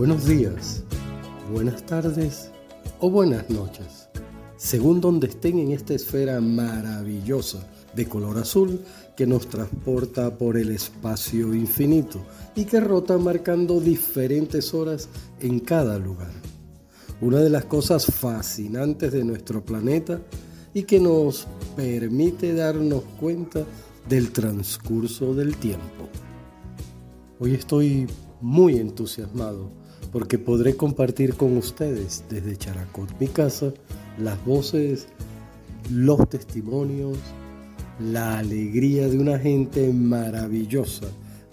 Buenos días, buenas tardes o buenas noches, según donde estén en esta esfera maravillosa de color azul que nos transporta por el espacio infinito y que rota marcando diferentes horas en cada lugar. Una de las cosas fascinantes de nuestro planeta y que nos permite darnos cuenta del transcurso del tiempo. Hoy estoy muy entusiasmado porque podré compartir con ustedes desde Characot, mi casa, las voces, los testimonios, la alegría de una gente maravillosa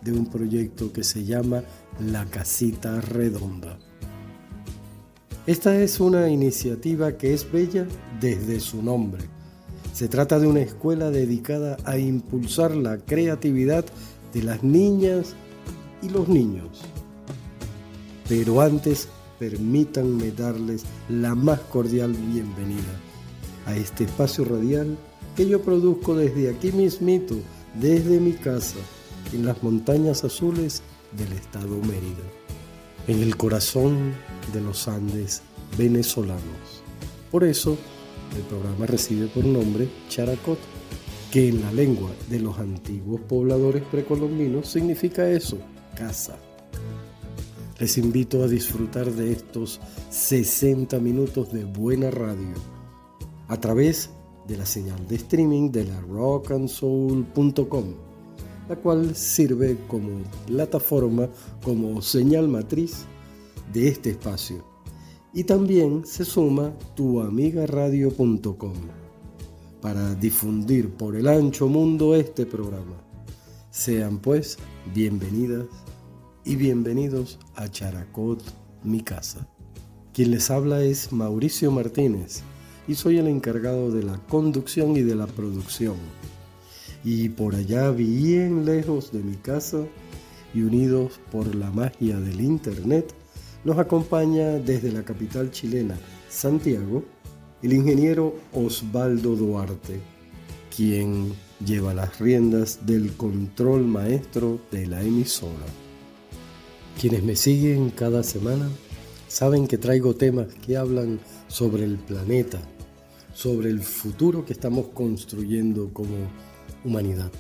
de un proyecto que se llama La Casita Redonda. Esta es una iniciativa que es bella desde su nombre. Se trata de una escuela dedicada a impulsar la creatividad de las niñas y los niños. Pero antes, permítanme darles la más cordial bienvenida a este espacio radial que yo produzco desde aquí mismito, desde mi casa, en las montañas azules del estado Mérida, en el corazón de los Andes venezolanos. Por eso, el programa recibe por nombre Characot, que en la lengua de los antiguos pobladores precolombinos significa eso, casa. Les invito a disfrutar de estos 60 minutos de buena radio a través de la señal de streaming de la rockandsoul.com, la cual sirve como plataforma, como señal matriz de este espacio. Y también se suma tuamigaradio.com para difundir por el ancho mundo este programa. Sean pues bienvenidas y bienvenidos a Characot, mi casa. Quien les habla es Mauricio Martínez y soy el encargado de la conducción y de la producción. Y por allá, bien lejos de mi casa y unidos por la magia del Internet, nos acompaña desde la capital chilena, Santiago, el ingeniero Osvaldo Duarte, quien lleva las riendas del control maestro de la emisora. Quienes me siguen cada semana saben que traigo temas que hablan sobre el planeta, sobre el futuro que estamos construyendo como humanidad.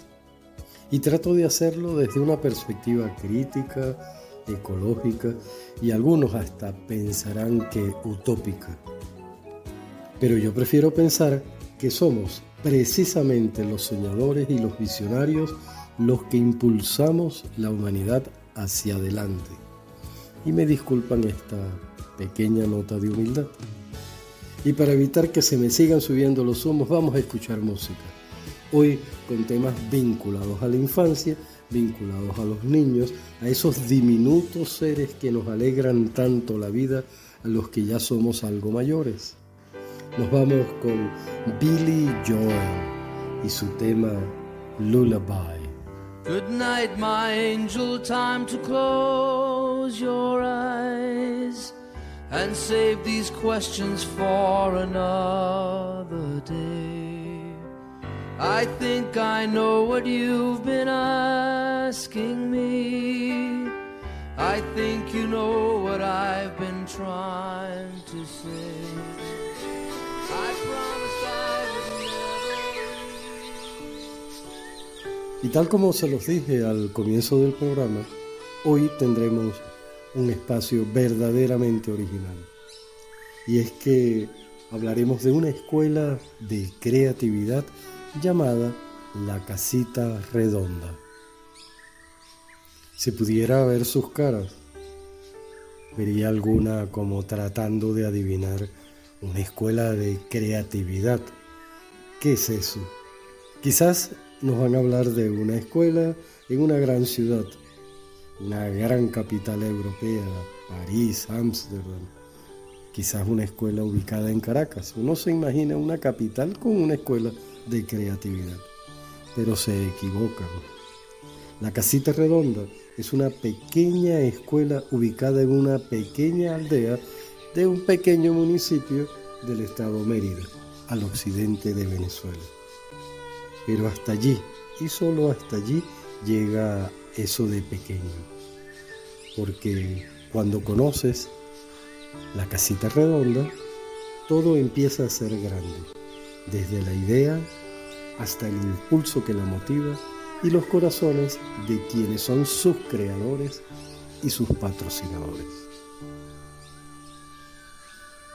Y trato de hacerlo desde una perspectiva crítica, ecológica y algunos hasta pensarán que utópica. Pero yo prefiero pensar que somos precisamente los soñadores y los visionarios los que impulsamos la humanidad hacia adelante. Y me disculpan esta pequeña nota de humildad. Y para evitar que se me sigan subiendo los humos, vamos a escuchar música. Hoy con temas vinculados a la infancia, vinculados a los niños, a esos diminutos seres que nos alegran tanto la vida, a los que ya somos algo mayores. Nos vamos con Billy Joel y su tema Lullaby. Good night, my angel, time to close your eyes and save these questions for another day. I think I know what you've been asking me. I think you know what I've been trying to say. Y tal como se los dije al comienzo del programa, hoy tendremos un espacio verdaderamente original. Y es que hablaremos de una escuela de creatividad llamada La Casita Redonda. Si pudiera ver sus caras, vería alguna como tratando de adivinar una escuela de creatividad. ¿Qué es eso? Quizás nos van a hablar de una escuela en una gran ciudad, una gran capital europea, París, Ámsterdam, quizás una escuela ubicada en Caracas. Uno se imagina una capital con una escuela de creatividad, pero se equivocan. La Casita Redonda es una pequeña escuela ubicada en una pequeña aldea de un pequeño municipio del estado Mérida, al occidente de Venezuela. Pero hasta allí, y solo hasta allí, llega eso de pequeño. Porque Cuando conoces la casita redonda, todo empieza a ser grande, desde la idea hasta el impulso que la motiva y los corazones de quienes son sus creadores y sus patrocinadores.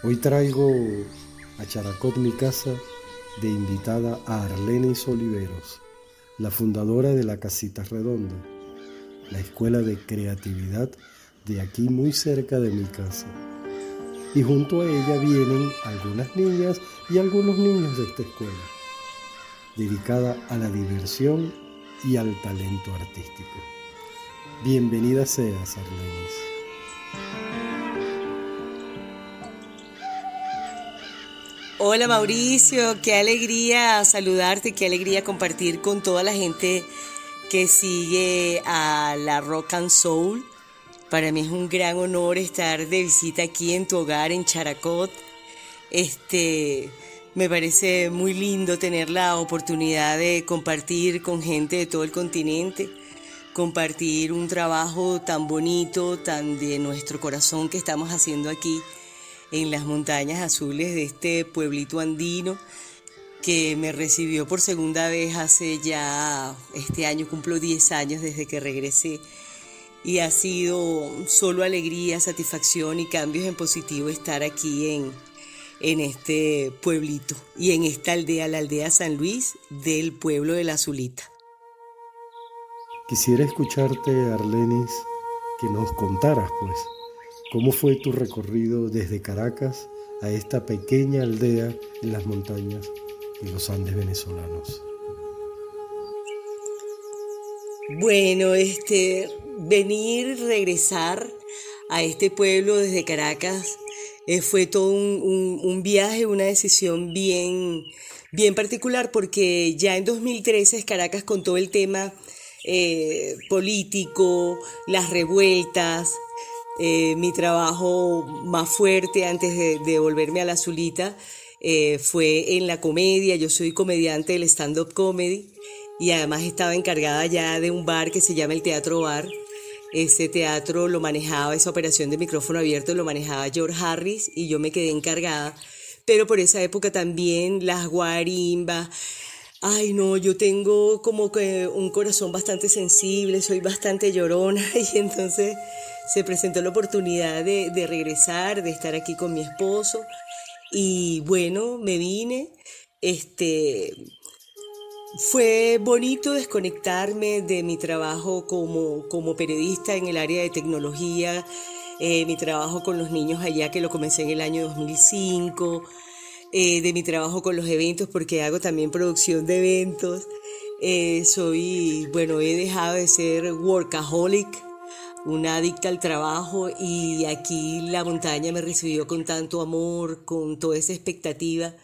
Hoy traigo a Characot mi casa de invitada a Arlenis Oliveros, la fundadora de la Casita Redonda, la escuela de creatividad de aquí muy cerca de mi casa. Y junto a ella vienen algunas niñas y algunos niños de esta escuela, dedicada a la diversión y al talento artístico. Bienvenida seas, Arlenis. Hola Mauricio, qué alegría saludarte, qué alegría compartir con toda la gente que sigue a la Rock and Soul. Para mí es un gran honor estar de visita aquí en tu hogar en Characot. Este, me parece muy lindo tener la oportunidad de compartir con gente de todo el continente, compartir un trabajo tan bonito, tan de nuestro corazón que estamos haciendo aquí en las montañas azules de este pueblito andino que me recibió por segunda vez hace ya, este año cumplo 10 años desde que regresé y ha sido solo alegría, satisfacción y cambios en positivo estar aquí en, en este pueblito y en esta aldea, la aldea San Luis del pueblo de la Azulita. Quisiera escucharte, Arlenis, que nos contaras, pues, cómo fue tu recorrido desde Caracas a esta pequeña aldea en las montañas de los Andes venezolanos. Bueno, este, venir, regresar a este pueblo desde Caracas eh, fue todo un, viaje, una decisión bien, bien particular porque ya en 2013 Caracas con todo el tema eh, político, las revueltas, eh, mi trabajo más fuerte antes de, volverme a la Zulita fue en la comedia. Yo soy comediante del stand-up comedy y además estaba encargada ya de un bar que se llama el Teatro Bar. Ese teatro lo manejaba, esa operación de micrófono abierto lo manejaba George Harris y yo me quedé encargada. Pero por esa época también las guarimbas. Ay, no, yo tengo como que un corazón bastante sensible, soy bastante llorona y entonces se presentó la oportunidad de, de regresar, de estar aquí con mi esposo. Y bueno, me vine, este, fue bonito desconectarme de mi trabajo como, como periodista en el área de tecnología, eh, mi trabajo con los niños allá que lo comencé en el año 2005, eh, de mi trabajo con los eventos porque hago también producción de eventos. Eh, soy, bueno, he dejado de ser workaholic, una adicta al trabajo y aquí la montaña me recibió con tanto amor, con toda esa expectativa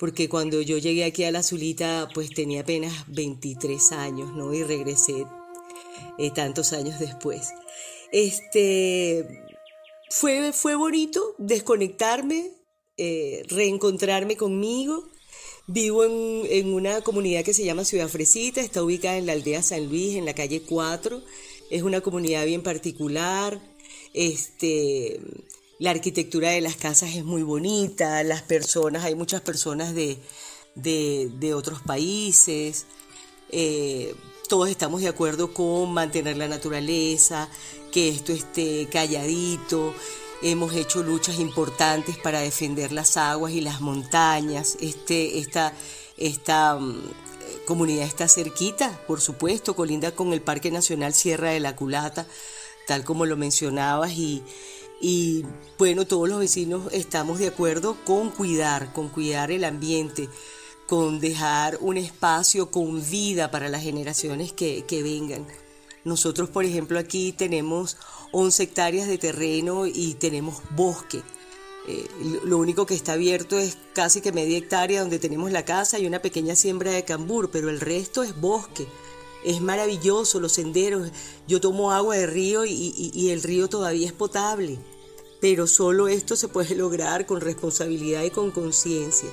porque cuando yo llegué aquí a la Zulita, pues tenía apenas 23 años, ¿no? Y regresé eh, tantos años después. Este, fue, fue bonito desconectarme, eh, reencontrarme conmigo. Vivo en, en, una comunidad que se llama Ciudad Fresita, está ubicada en la aldea San Luis, en la calle 4. Es una comunidad bien particular. Este, la arquitectura de las casas es muy bonita, las personas, hay muchas personas de, otros países, eh, todos estamos de acuerdo con mantener la naturaleza, que esto esté calladito, hemos hecho luchas importantes para defender las aguas y las montañas, este, esta, esta mm, comunidad está cerquita, por supuesto, colinda con el Parque Nacional Sierra de la Culata, tal como lo mencionabas, y, y bueno, todos los vecinos estamos de acuerdo con cuidar, con cuidar el ambiente, con dejar un espacio con vida para las generaciones que, vengan. Nosotros, por ejemplo, aquí tenemos 11 hectáreas de terreno y tenemos bosque. Eh, lo único que está abierto es casi que media hectárea donde tenemos la casa y una pequeña siembra de cambur, pero el resto es bosque. Es maravilloso los senderos. Yo tomo agua de río y el río todavía es potable pero solo esto se puede lograr con responsabilidad y con conciencia.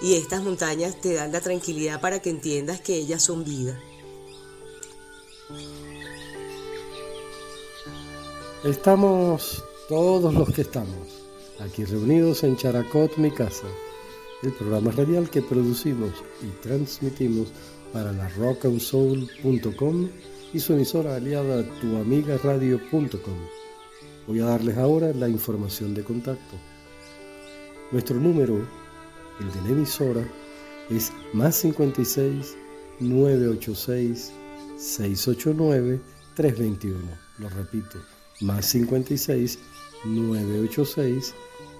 Y estas montañas te dan la tranquilidad para que entiendas que ellas son vida. Estamos todos los que estamos aquí reunidos en Characot, mi casa, el programa radial que producimos y transmitimos para la rockandsoul.com y su emisora aliada tuamigaradio.com. Voy a darles ahora la información de contacto. Nuestro número, el de la emisora, es más 56 986 689 321. Lo repito, más 56 986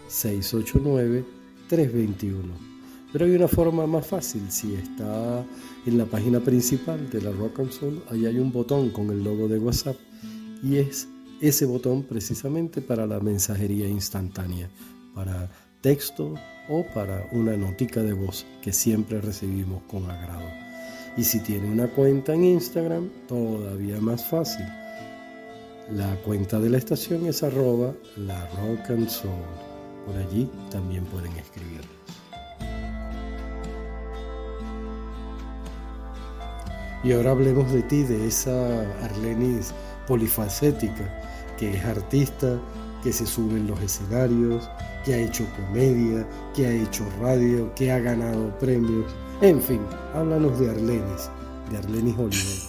689 321. Pero hay una forma más fácil, si está en la página principal de la Rock and Soul, ahí hay un botón con el logo de WhatsApp y es ese botón precisamente para la mensajería instantánea, para texto o para una notica de voz que siempre recibimos con agrado. Y si tiene una cuenta en Instagram, todavía más fácil. La cuenta de la estación es arroba la rock and soul. Por allí también pueden escribirnos. Y ahora hablemos de ti, de esa Arlenis polifacética, que es artista, que se sube en los escenarios, que ha hecho comedia, que ha hecho radio, que ha ganado premios. En fin, háblanos de Arlenis, de Arlenis Oliver.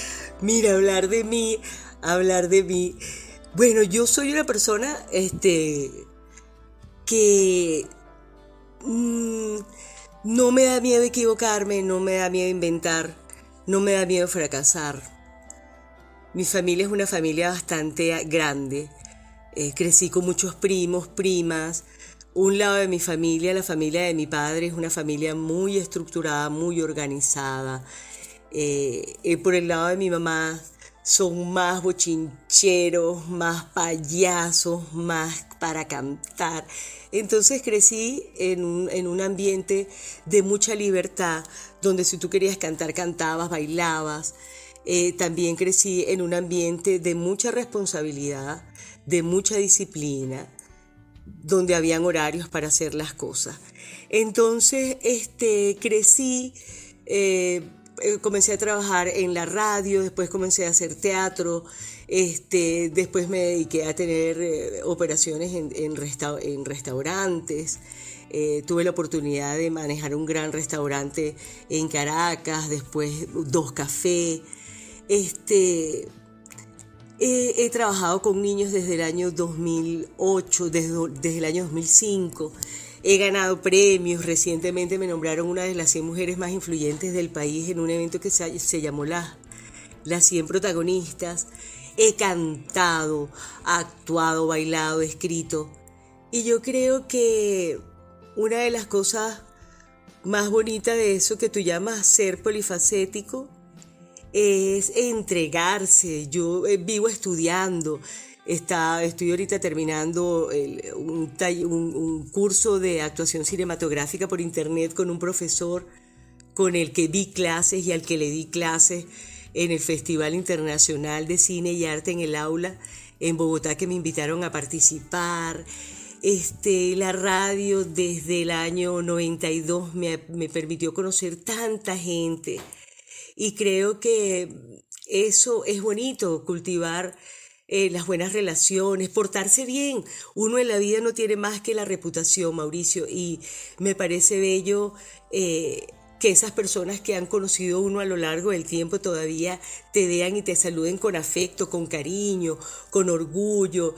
Mira, hablar de mí, hablar de mí. Bueno, yo soy una persona este, que mm, no me da miedo equivocarme, no me da miedo inventar, no me da miedo fracasar. Mi familia es una familia bastante grande. Eh, crecí con muchos primos, primas. Un lado de mi familia, la familia de mi padre, es una familia muy estructurada, muy organizada. Eh, por el lado de mi mamá son más bochincheros, más payasos, más para cantar. Entonces crecí en un, en un ambiente de mucha libertad, donde si tú querías cantar, cantabas, bailabas. Eh, también crecí en un ambiente de mucha responsabilidad, de mucha disciplina, donde habían horarios para hacer las cosas. Entonces, este, crecí eh, comencé a trabajar en la radio, después comencé a hacer teatro, este, después me dediqué a tener eh, operaciones en, en, restaurantes. Eh, tuve la oportunidad de manejar un gran restaurante en Caracas, después dos cafés. Este, he trabajado con niños desde el año 2008, desde, desde el año 2005. He ganado premios, recientemente me nombraron una de las 100 mujeres más influyentes del país en un evento que se, llamó Las, las 100 protagonistas. He cantado, actuado, bailado, escrito. Y yo creo que una de las cosas más bonitas de eso que tú llamas ser polifacético es entregarse. Yo eh, vivo estudiando, Está, estoy ahorita terminando un, un, curso de actuación cinematográfica por internet con un profesor con el que di clases y al que le di clases en el Festival Internacional de Cine y Arte en el Aula en Bogotá que me invitaron a participar. Este, la radio desde el año 92 me, me permitió conocer tanta gente y creo que eso es bonito, cultivar eh, las buenas relaciones, portarse bien. Uno en la vida no tiene más que la reputación, Mauricio, y me parece bello. Eh, que esas personas que han conocido uno a lo largo del tiempo todavía te vean y te saluden con afecto, con cariño, con orgullo,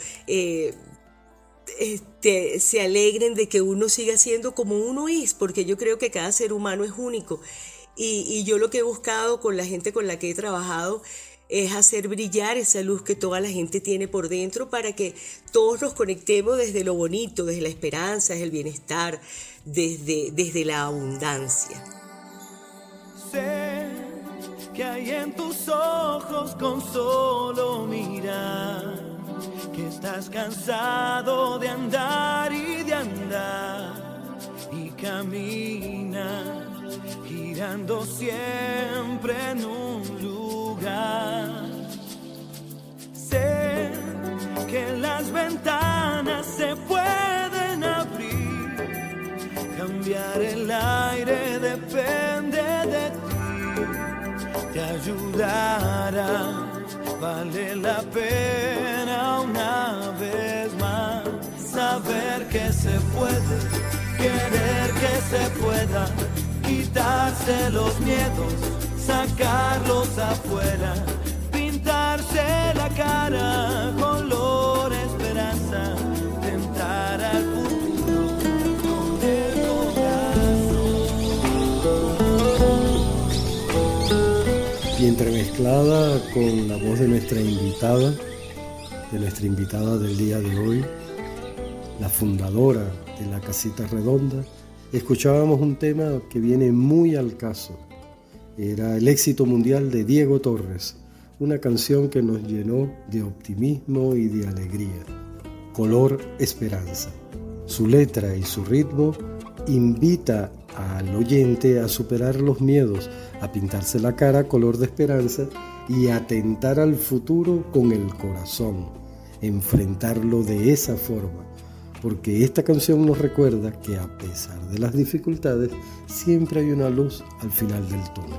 este, se alegren de que uno siga siendo como uno es, porque yo creo que cada ser humano es único. Y yo lo que he buscado con la gente con la que he trabajado es hacer brillar esa luz que toda la gente tiene por dentro para que todos nos conectemos desde lo bonito, desde la esperanza, desde el bienestar, desde, desde la abundancia. Sé que hay en tus ojos con solo mirar, que estás cansado de andar y de andar y camina girando siempre en un lugar. Sé que las ventanas se pueden abrir, cambiar el aire depende de ti, te ayudará Vale la pena una vez más saber que se puede, querer que se pueda, quitarse los miedos, sacarlos afuera, pintarse la cara, color esperanza, tentar al con. Y entremezclada con la voz de nuestra invitada, de nuestra invitada del día de hoy, la fundadora de la Casita Redonda, escuchábamos un tema que viene muy al caso. Era el éxito mundial de Diego Torres, una canción que nos llenó de optimismo y de alegría. Color Esperanza. Su letra y su ritmo invita al oyente a superar los miedos, a pintarse la cara color de esperanza y a atentar al futuro con el corazón, enfrentarlo de esa forma porque esta canción nos recuerda que a pesar de las dificultades, siempre hay una luz al final del túnel.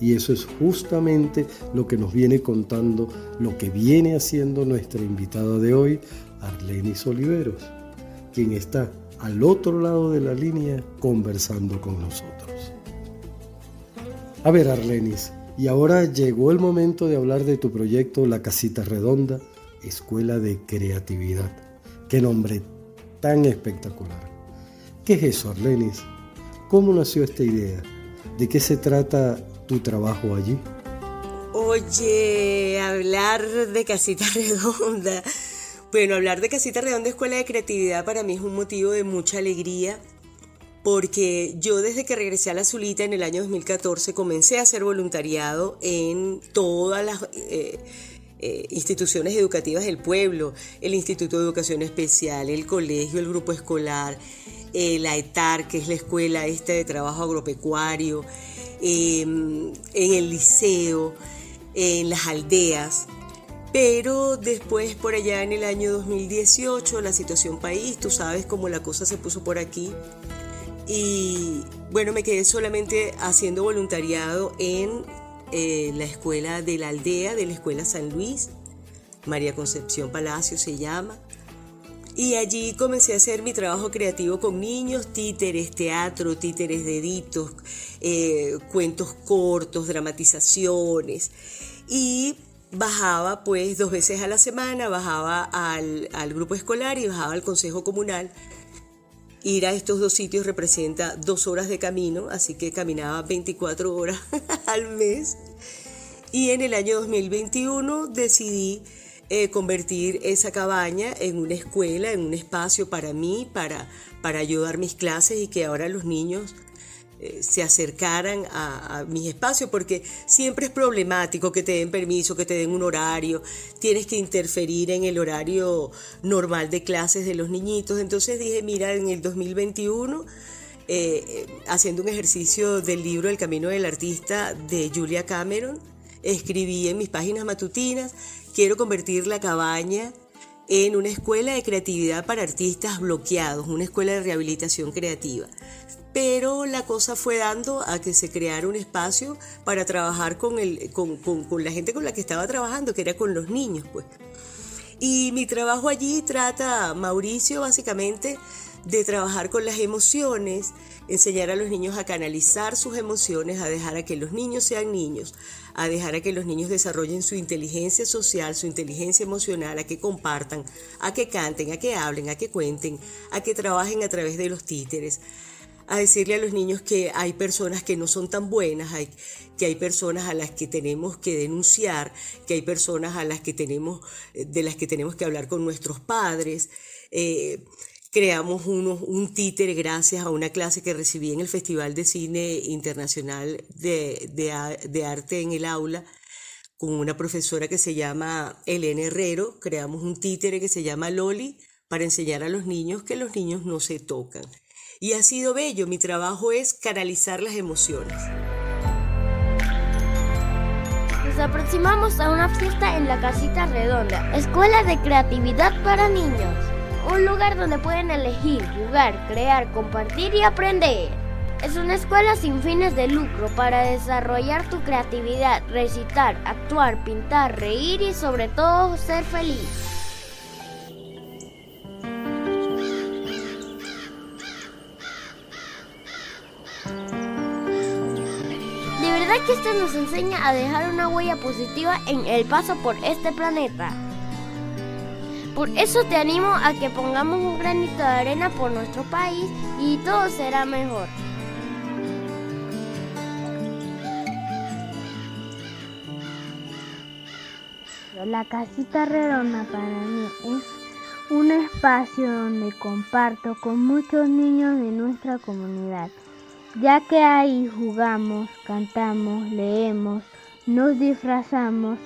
Y eso es justamente lo que nos viene contando, lo que viene haciendo nuestra invitada de hoy, Arlenis Oliveros, quien está al otro lado de la línea conversando con nosotros. A ver, Arlenis, y ahora llegó el momento de hablar de tu proyecto La Casita Redonda, Escuela de Creatividad. Qué nombre tan espectacular. ¿Qué es eso, Arlenis? ¿Cómo nació esta idea? ¿De qué se trata tu trabajo allí? Oye, hablar de casita redonda. Bueno, hablar de casita redonda Escuela de Creatividad para mí es un motivo de mucha alegría porque yo desde que regresé a la Zulita en el año 2014 comencé a hacer voluntariado en todas las... Eh, eh, instituciones educativas del pueblo, el Instituto de Educación Especial, el colegio, el grupo escolar, eh, la ETAR, que es la escuela esta de trabajo agropecuario, em, en el liceo, en las aldeas. Pero después, por allá en el año 2018, la situación país, tú sabes cómo la cosa se puso por aquí. Y bueno, me quedé solamente haciendo voluntariado en eh, la escuela de la aldea, de la escuela San Luis, María Concepción Palacio se llama. Y allí comencé a hacer mi trabajo creativo con niños, títeres, teatro, títeres deditos, eh, cuentos cortos, dramatizaciones. Y bajaba pues dos veces a la semana, bajaba al, al grupo escolar y bajaba al consejo comunal Ir a estos dos sitios representa dos horas de camino, así que caminaba 24 horas al mes. Y en el año 2021 decidí eh, convertir esa cabaña en una escuela, en un espacio para mí, para, para ayudar mis clases y que ahora los niños eh, se acercaran a, mis espacios, porque siempre es problemático que te den permiso, que te den un horario, tienes que interferir en el horario normal de clases de los niñitos. Entonces dije, mira, en el 2021, eh, eh, haciendo un ejercicio del libro El Camino del Artista de Julia Cameron, escribí en mis páginas matutinas, quiero convertir la cabaña en una escuela de creatividad para artistas bloqueados, una escuela de rehabilitación creativa pero la cosa fue dando a que se creara un espacio para trabajar con, el, con, con, la gente con la que estaba trabajando, que era con los niños, pues. Y mi trabajo allí trata, Mauricio, básicamente, de trabajar con las emociones, enseñar a los niños a canalizar sus emociones, a dejar a que los niños sean niños, a dejar a que los niños desarrollen su inteligencia social, su inteligencia emocional, a que compartan, a que canten, a que hablen, a que cuenten, a que trabajen a través de los títeres, a decirle a los niños que hay personas que no son tan buenas, que hay personas a las que tenemos que denunciar, que hay personas a las que tenemos, de las que tenemos que hablar con nuestros padres. Eh, creamos un títere gracias a una clase que recibí en el Festival de Cine Internacional de, de Arte en el aula con una profesora que se llama Elena Herrero. Creamos un títere que se llama Loli para enseñar a los niños que los niños no se tocan y ha sido bello. Mi trabajo es canalizar las emociones. Nos aproximamos a una fiesta en la Casita Redonda, Escuela de Creatividad para Niños. Un lugar donde pueden elegir, jugar, crear, compartir y aprender. Es una escuela sin fines de lucro para desarrollar tu creatividad, recitar, actuar, pintar, reír y sobre todo ser feliz. Verdad que esto nos enseña a dejar una huella positiva en el paso por este planeta. Por eso te animo a que pongamos un granito de arena por nuestro país y todo será mejor. La casita redonda para mí es un espacio donde comparto con muchos niños de nuestra comunidad, ya que ahí jugamos, cantamos, leemos, nos disfrazamos,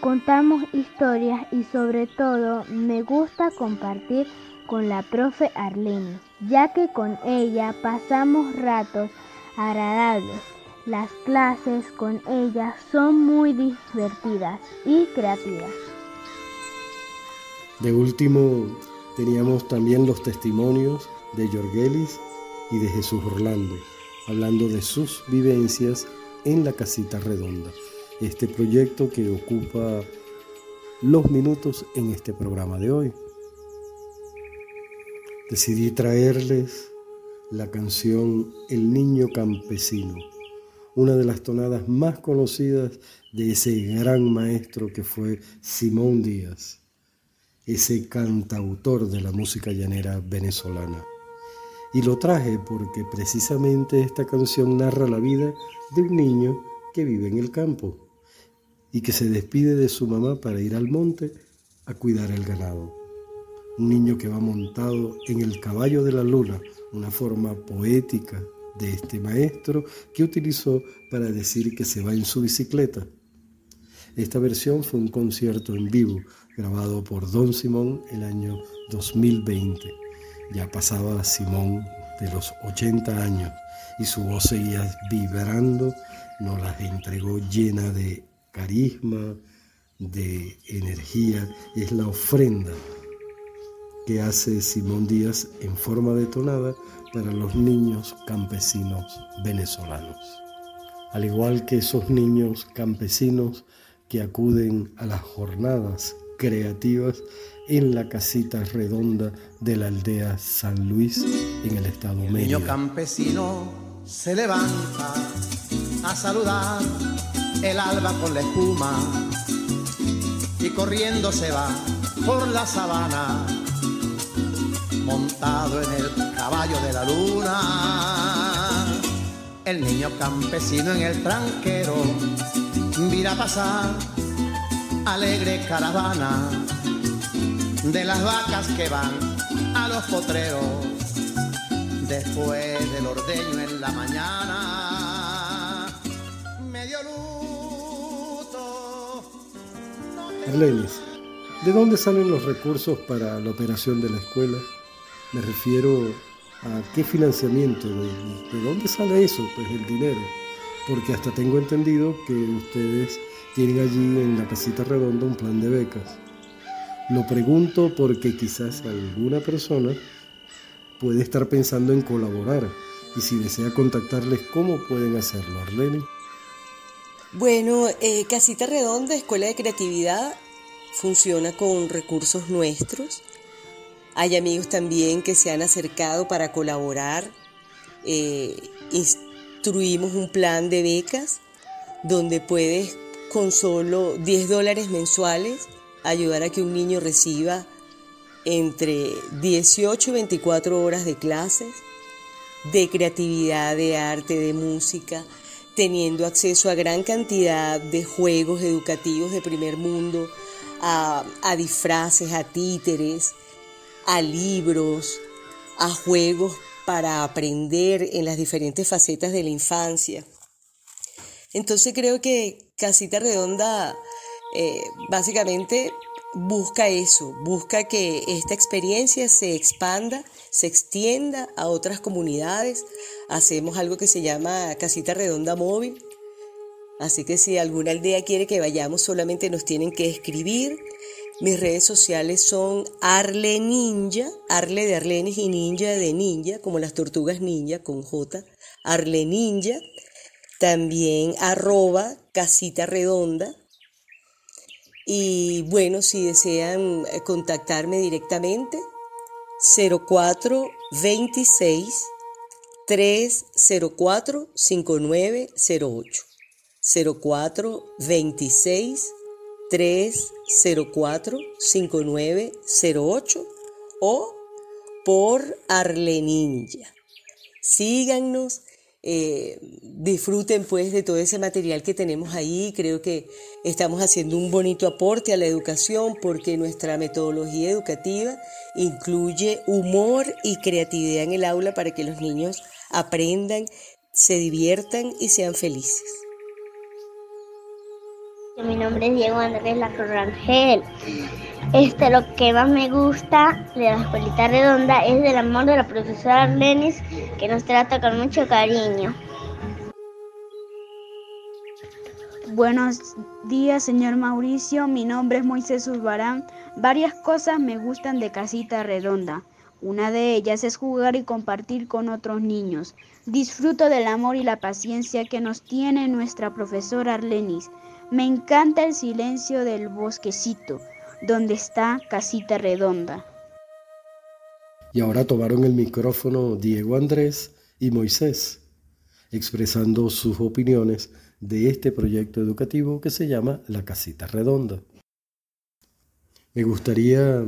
contamos historias y sobre todo me gusta compartir con la profe Arlene, ya que con ella pasamos ratos agradables las clases con ella son muy divertidas y creativas. De último, teníamos también los testimonios de Jorgelis y de Jesús Orlando, hablando de sus vivencias en la casita redonda, este proyecto que ocupa los minutos en este programa de hoy. Decidí traerles la canción El niño campesino una de las tonadas más conocidas de ese gran maestro que fue Simón Díaz, ese cantautor de la música llanera venezolana. Y lo traje porque precisamente esta canción narra la vida de un niño que vive en el campo y que se despide de su mamá para ir al monte a cuidar el ganado. Un niño que va montado en el caballo de la luna, una forma poética de este maestro que utilizó para decir que se va en su bicicleta. Esta versión fue un concierto en vivo grabado por Don Simón el año 2020. Ya pasaba Simón de los 80 años y su voz seguía vibrando, nos las entregó llena de carisma, de energía. Es la ofrenda que hace Simón Díaz en forma de tonada para los niños campesinos venezolanos. Al igual que esos niños campesinos que acuden a las jornadas creativas en la casita redonda de la aldea San Luis en el estado Mérida. El niño campesino se levanta a saludar el alba con la espuma y corriendo se va por la sabana montado en el caballo de la luna. El niño campesino en el tranquero mira pasar alegre caravana de las vacas que van a los potreros después del ordeño en la mañana. Medio luto. ¿de dónde salen los recursos para la operación de la escuela? Me refiero a qué financiamiento, de, dónde sale eso, pues el dinero. Porque hasta tengo entendido que ustedes tienen allí en la casita redonda un plan de becas. Lo pregunto porque quizás alguna persona puede estar pensando en colaborar y si desea contactarles, ¿cómo pueden hacerlo, Arlene? Bueno, eh, Casita Redonda, Escuela de Creatividad, funciona con recursos nuestros. Hay amigos también que se han acercado para colaborar. Eh, instruimos un plan de becas donde puedes con solo 10 dólares mensuales ayudar a que un niño reciba entre 18 y 24 horas de clases de creatividad, de arte, de música, teniendo acceso a gran cantidad de juegos educativos de primer mundo, a, a disfraces, a títeres, a libros, a juegos para aprender en las diferentes facetas de la infancia. Entonces creo que Casita Redonda eh, básicamente busca eso, busca que esta experiencia se expanda, se extienda a otras comunidades. Hacemos algo que se llama Casita Redonda Móvil. Así que si alguna aldea quiere que vayamos, solamente nos tienen que escribir mis redes sociales son Arle Ninja, Arle de Arlenes y Ninja de Ninja, como las tortugas ninja con J, arleninja, también arroba casita redonda. Y bueno, si desean eh, contactarme directamente, 0426 304 5908. 0426 304 5908 o por Arleninja. Síganos, eh, disfruten pues de todo ese material que tenemos ahí. Creo que estamos haciendo un bonito aporte a la educación porque nuestra metodología educativa incluye humor y creatividad en el aula para que los niños aprendan, se diviertan y sean felices. Mi nombre es Diego Andrés Lafro Rangel. Este, lo que más me gusta de la escuelita redonda es del amor de la profesora Arlenis, que nos trata con mucho cariño. Buenos días, señor Mauricio. Mi nombre es Moisés Urbarán. Varias cosas me gustan de Casita Redonda. Una de ellas es jugar y compartir con otros niños. Disfruto del amor y la paciencia que nos tiene nuestra profesora Arlenis. Me encanta el silencio del bosquecito, donde está Casita Redonda. Y ahora tomaron el micrófono Diego Andrés y Moisés, expresando sus opiniones de este proyecto educativo que se llama La Casita Redonda. Me gustaría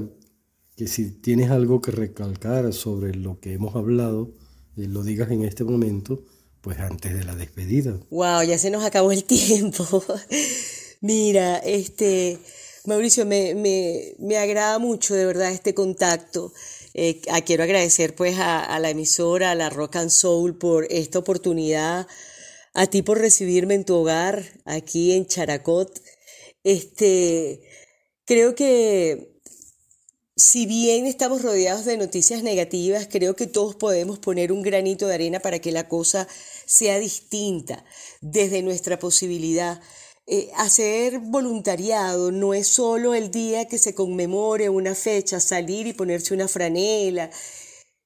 que si tienes algo que recalcar sobre lo que hemos hablado, eh, lo digas en este momento pues antes de la despedida. Wow, ya se nos acabó el tiempo. Mira, este, Mauricio, me, me, me, agrada mucho de verdad este contacto. Eh, quiero agradecer pues a, a, la emisora, a la Rock and Soul por esta oportunidad, a ti por recibirme en tu hogar aquí en Characot. Este, creo que si bien estamos rodeados de noticias negativas, creo que todos podemos poner un granito de arena para que la cosa sea distinta desde nuestra posibilidad. Eh, hacer voluntariado no es solo el día que se conmemore una fecha, salir y ponerse una franela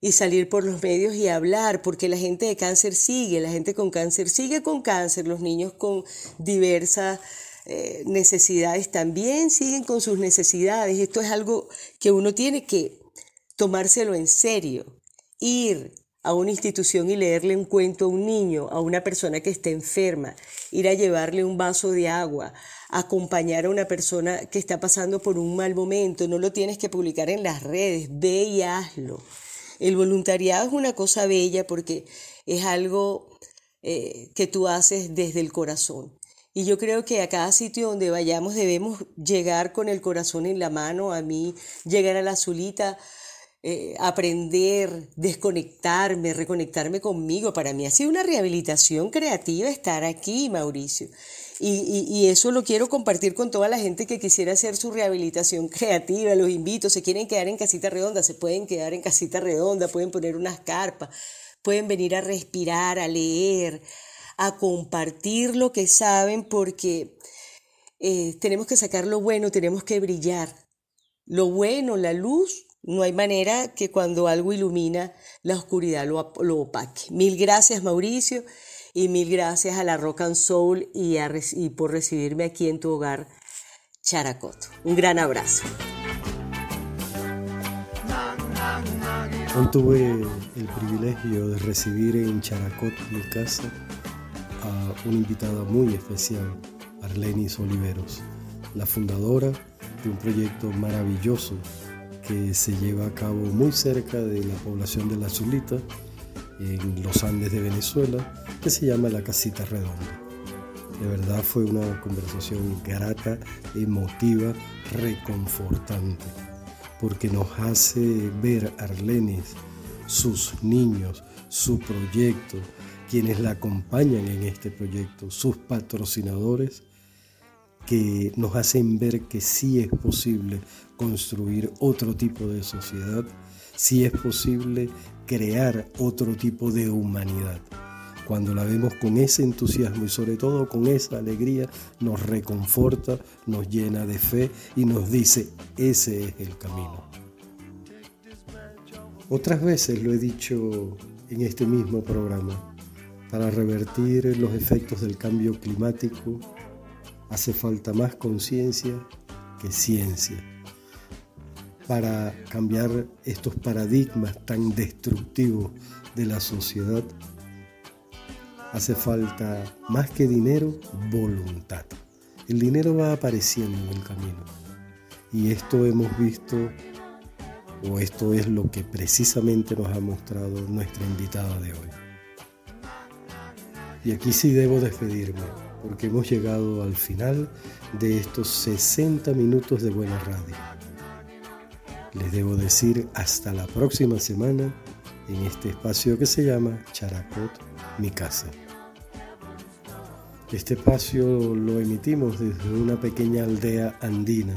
y salir por los medios y hablar, porque la gente de cáncer sigue, la gente con cáncer sigue con cáncer, los niños con diversas eh, necesidades también siguen con sus necesidades. Esto es algo que uno tiene que tomárselo en serio, ir a una institución y leerle un cuento a un niño, a una persona que esté enferma, ir a llevarle un vaso de agua, acompañar a una persona que está pasando por un mal momento, no lo tienes que publicar en las redes, ve y hazlo. El voluntariado es una cosa bella porque es algo eh, que tú haces desde el corazón. Y yo creo que a cada sitio donde vayamos debemos llegar con el corazón en la mano. A mí llegar a la azulita, eh, aprender, desconectarme, reconectarme conmigo. Para mí ha sido una rehabilitación creativa estar aquí, Mauricio. Y, y, eso lo quiero compartir con toda la gente que quisiera hacer su rehabilitación creativa. Los invito, se quieren quedar en casita redonda, se pueden quedar en casita redonda, pueden poner unas carpas, pueden venir a respirar, a leer, a compartir lo que saben porque eh, tenemos que sacar lo bueno, tenemos que brillar. Lo bueno, la luz, no hay manera que cuando algo ilumina la oscuridad lo, lo opaque. Mil gracias Mauricio y mil gracias a la Rock and Soul y, y por recibirme aquí en tu hogar, Characoto. Un gran abrazo. Tuve el privilegio de recibir en Characot, mi casa, a una invitada muy especial, Arlenis Oliveros, la fundadora de un proyecto maravilloso que se lleva a cabo muy cerca de la población de La Zulita, en los Andes de Venezuela, que se llama La Casita Redonda. De verdad fue una conversación grata, emotiva, reconfortante, porque nos hace ver Arlenis, sus niños, su proyecto, quienes la acompañan en este proyecto, sus patrocinadores, que nos hacen ver que sí es posible construir otro tipo de sociedad, sí es posible crear otro tipo de humanidad. Cuando la vemos con ese entusiasmo y sobre todo con esa alegría, nos reconforta, nos llena de fe y nos dice, ese es el camino. Otras veces lo he dicho en este mismo programa, Para revertir los efectos del cambio climático hace falta más conciencia que ciencia. Para cambiar estos paradigmas tan destructivos de la sociedad hace falta más que dinero, voluntad. El dinero va apareciendo en el camino. Y esto hemos visto, o esto es lo que precisamente nos ha mostrado nuestra invitada de hoy. Y aquí sí debo despedirme, porque hemos llegado al final de estos 60 minutos de buena radio. Les debo decir hasta la próxima semana en este espacio que se llama Characot, mi casa. Este espacio lo emitimos desde una pequeña aldea andina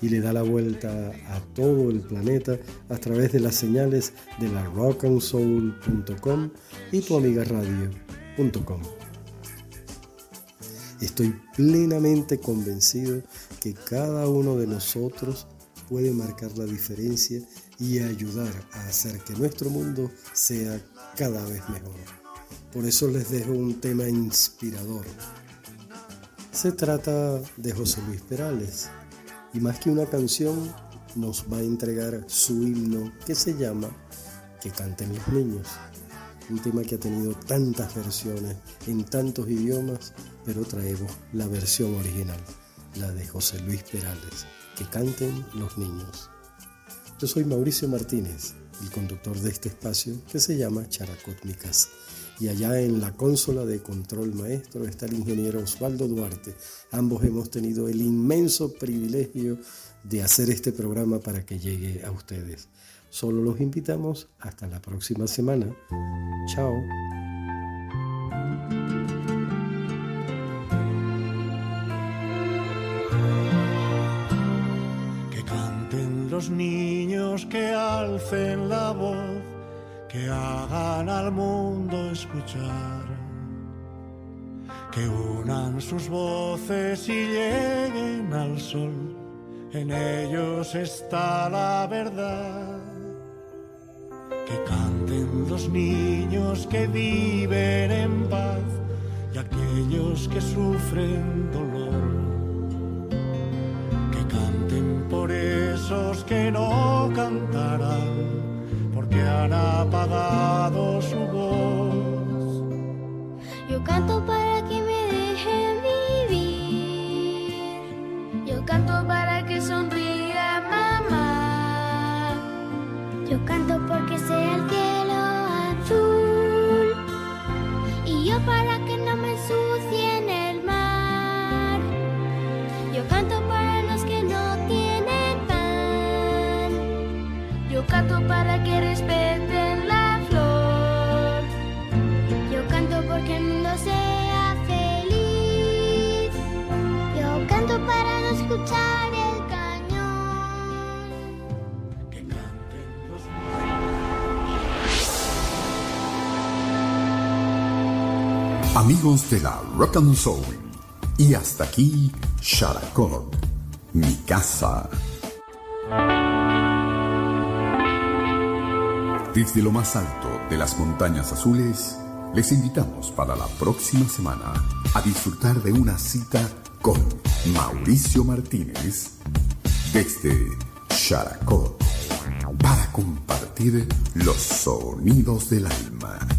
y le da la vuelta a todo el planeta a través de las señales de la rockandsoul.com y tu amiga Estoy plenamente convencido que cada uno de nosotros puede marcar la diferencia y ayudar a hacer que nuestro mundo sea cada vez mejor. Por eso les dejo un tema inspirador. Se trata de José Luis Perales y más que una canción nos va a entregar su himno que se llama Que canten los niños. Un tema que ha tenido tantas versiones en tantos idiomas, pero traemos la versión original, la de José Luis Perales. Que canten los niños. Yo soy Mauricio Martínez, el conductor de este espacio que se llama Characot Mi Casa. Y allá en la consola de control maestro está el ingeniero Osvaldo Duarte. Ambos hemos tenido el inmenso privilegio de hacer este programa para que llegue a ustedes. Solo los invitamos hasta la próxima semana. Chao. los niños que alcen la voz, que hagan al mundo escuchar, que unan sus voces y lleguen al sol, en ellos está la verdad. Que canten los niños que viven en paz y aquellos que sufren dolor por esos que no cantarán, porque han apagado su voz. Yo canto para que me dejen vivir, yo canto para que sonría yo canto porque sea el cielo azul, y yo para que Amigos de la Rock and Soul. Y hasta aquí, Sharacor, mi casa. Desde lo más alto de las montañas azules, les invitamos para la próxima semana a disfrutar de una cita con Mauricio Martínez desde Characot para compartir los sonidos del alma.